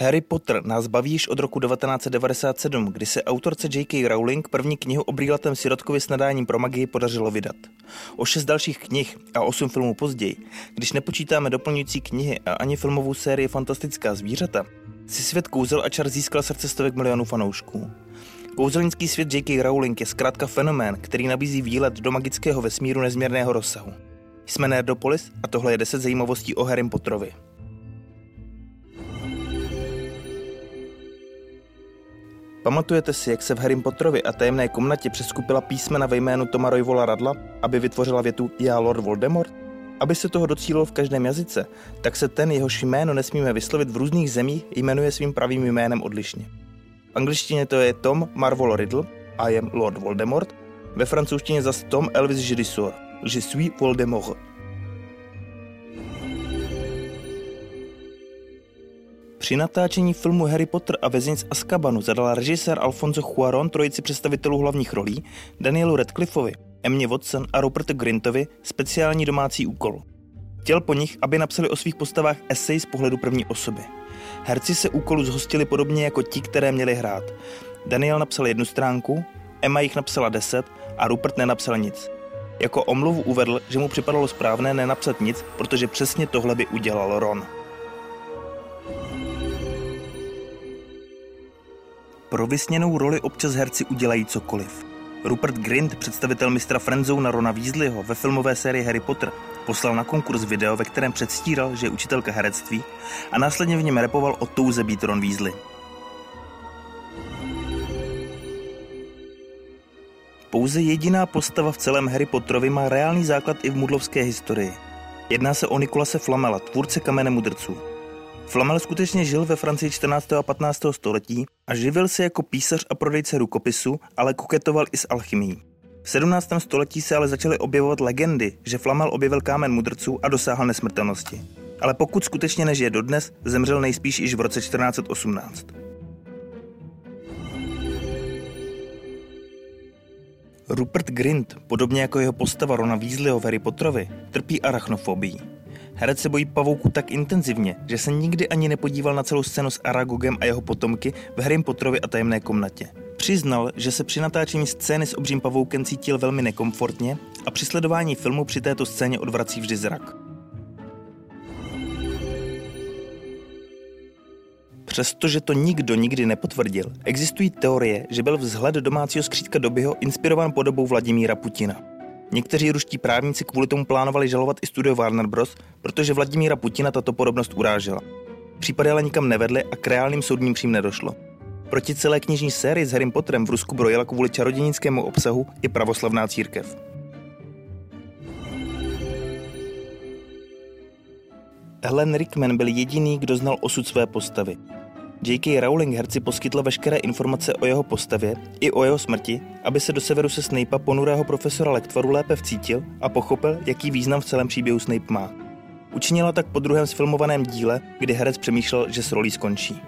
Harry Potter nás baví již od roku 1997, kdy se autorce J.K. Rowling první knihu o brýlatém sirotkovi s nadáním pro magii podařilo vydat. O šest dalších knih a osm filmů později, když nepočítáme doplňující knihy a ani filmovou sérii Fantastická zvířata, si svět kouzel a čar získal srdce stovek milionů fanoušků. Kouzelnický svět J.K. Rowling je zkrátka fenomén, který nabízí výlet do magického vesmíru nezměrného rozsahu. Jsme Nerdopolis a tohle je 10 zajímavostí o Harry Potterovi. Pamatujete si, jak se v Harry Potterovi a tajemné komnatě přeskupila písmena ve jménu Toma Royvola Radla, aby vytvořila větu Já Lord Voldemort? Aby se toho docílilo v každém jazyce, tak se ten, jehož jméno nesmíme vyslovit v různých zemích, jmenuje svým pravým jménem odlišně. V angličtině to je Tom Marvel Riddle, I am Lord Voldemort, ve francouzštině zase Tom Elvis Jedisor, Je suis Voldemort. Při natáčení filmu Harry Potter a věznic Azkabanu zadal režisér Alfonso Cuarón trojici představitelů hlavních rolí, Danielu Radcliffeovi, Emmě Watson a Rupertu Grintovi speciální domácí úkol. Chtěl po nich, aby napsali o svých postavách esej z pohledu první osoby. Herci se úkolu zhostili podobně jako ti, které měli hrát. Daniel napsal jednu stránku, Emma jich napsala deset a Rupert nenapsal nic. Jako omluvu uvedl, že mu připadalo správné nenapsat nic, protože přesně tohle by udělal Ron. Pro vysněnou roli občas herci udělají cokoliv. Rupert Grint, představitel mistra Friendzone Rona Weasleyho ve filmové sérii Harry Potter, poslal na konkurs video, ve kterém předstíral, že je učitelka herectví a následně v něm repoval o touze být Ron Weasley. Pouze jediná postava v celém Harry Potterovi má reálný základ i v mudlovské historii. Jedná se o Nikolase Flamela, tvůrce kamene mudrců. Flamel skutečně žil ve Francii 14. a 15. století a živil se jako písař a prodejce rukopisu, ale koketoval i s alchymií. V 17. století se ale začaly objevovat legendy, že Flamel objevil kámen mudrců a dosáhl nesmrtelnosti. Ale pokud skutečně nežije dodnes, zemřel nejspíš již v roce 1418. Rupert Grint, podobně jako jeho postava Rona Weasleyho v Harry Potterovi, trpí arachnofobií. Herec se bojí pavouku tak intenzivně, že se nikdy ani nepodíval na celou scénu s Aragogem a jeho potomky v Harry Potterovi a tajemné komnatě. Přiznal, že se při natáčení scény s obřím pavoukem cítil velmi nekomfortně a při sledování filmu při této scéně odvrací vždy zrak. Přestože to nikdo nikdy nepotvrdil, existují teorie, že byl vzhled domácího skřítka Dobyho inspirován podobou Vladimíra Putina. Někteří ruští právníci kvůli tomu plánovali žalovat i studio Warner Bros., protože Vladimíra Putina tato podobnost urážela. Případy ale nikam nevedly a k reálným soudním přím nedošlo. Proti celé knižní sérii s Harrym Potterem v Rusku brojila kvůli čarodějnickému obsahu i pravoslavná církev. Helen Rickman byl jediný, kdo znal osud své postavy. J.K. Rowling herci poskytla veškeré informace o jeho postavě i o jeho smrti, aby se do severu se Snape'a ponurého profesora Lektvaru lépe vcítil a pochopil, jaký význam v celém příběhu Snape má. Učinila tak po druhém sfilmovaném díle, kdy herec přemýšlel, že s rolí skončí.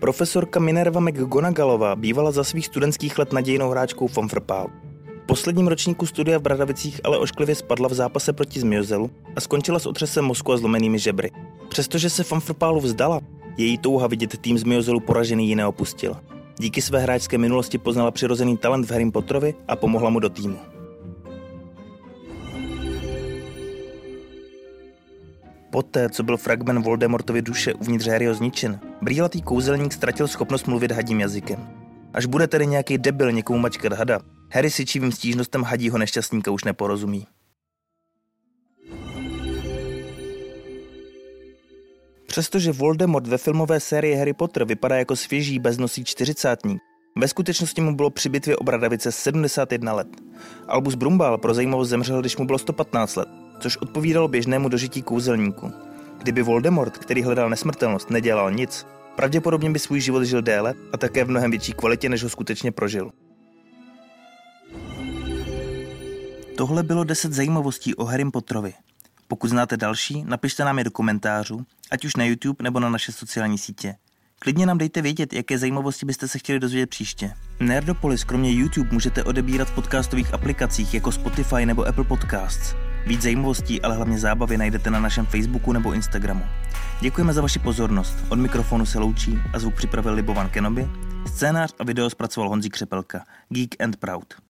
Profesorka Minerva McGonagallová bývala za svých studentských let nadějnou hráčkou Fonfrpálu posledním ročníku studia v Bradavicích ale ošklivě spadla v zápase proti Zmiozelu a skončila s otřesem mozku a zlomenými žebry. Přestože se Fanfrpálu vzdala, její touha vidět tým Zmiozelu poražený ji neopustila. Díky své hráčské minulosti poznala přirozený talent v Harry Potterovi a pomohla mu do týmu. Poté, co byl fragment Voldemortovy duše uvnitř Harryho zničen, brýlatý kouzelník ztratil schopnost mluvit hadím jazykem. Až bude tedy nějaký debil někomu mačkat hada, Harry si čivým stížnostem hadího nešťastníka už neporozumí. Přestože Voldemort ve filmové sérii Harry Potter vypadá jako svěží beznosý čtyřicátník, ve skutečnosti mu bylo při bitvě o Bradavice 71 let. Albus Brumbal pro zajímavost zemřel, když mu bylo 115 let, což odpovídalo běžnému dožití kouzelníku. Kdyby Voldemort, který hledal nesmrtelnost, nedělal nic, pravděpodobně by svůj život žil déle a také v mnohem větší kvalitě, než ho skutečně prožil. Tohle bylo 10 zajímavostí o Harry Potterovi. Pokud znáte další, napište nám je do komentářů, ať už na YouTube nebo na naše sociální sítě. Klidně nám dejte vědět, jaké zajímavosti byste se chtěli dozvědět příště. Nerdopolis kromě YouTube můžete odebírat v podcastových aplikacích jako Spotify nebo Apple Podcasts. Víc zajímavostí, ale hlavně zábavy najdete na našem Facebooku nebo Instagramu. Děkujeme za vaši pozornost. Od mikrofonu se loučí a zvuk připravil Libovan Kenobi. Scénář a video zpracoval Honzí Křepelka. Geek and Proud.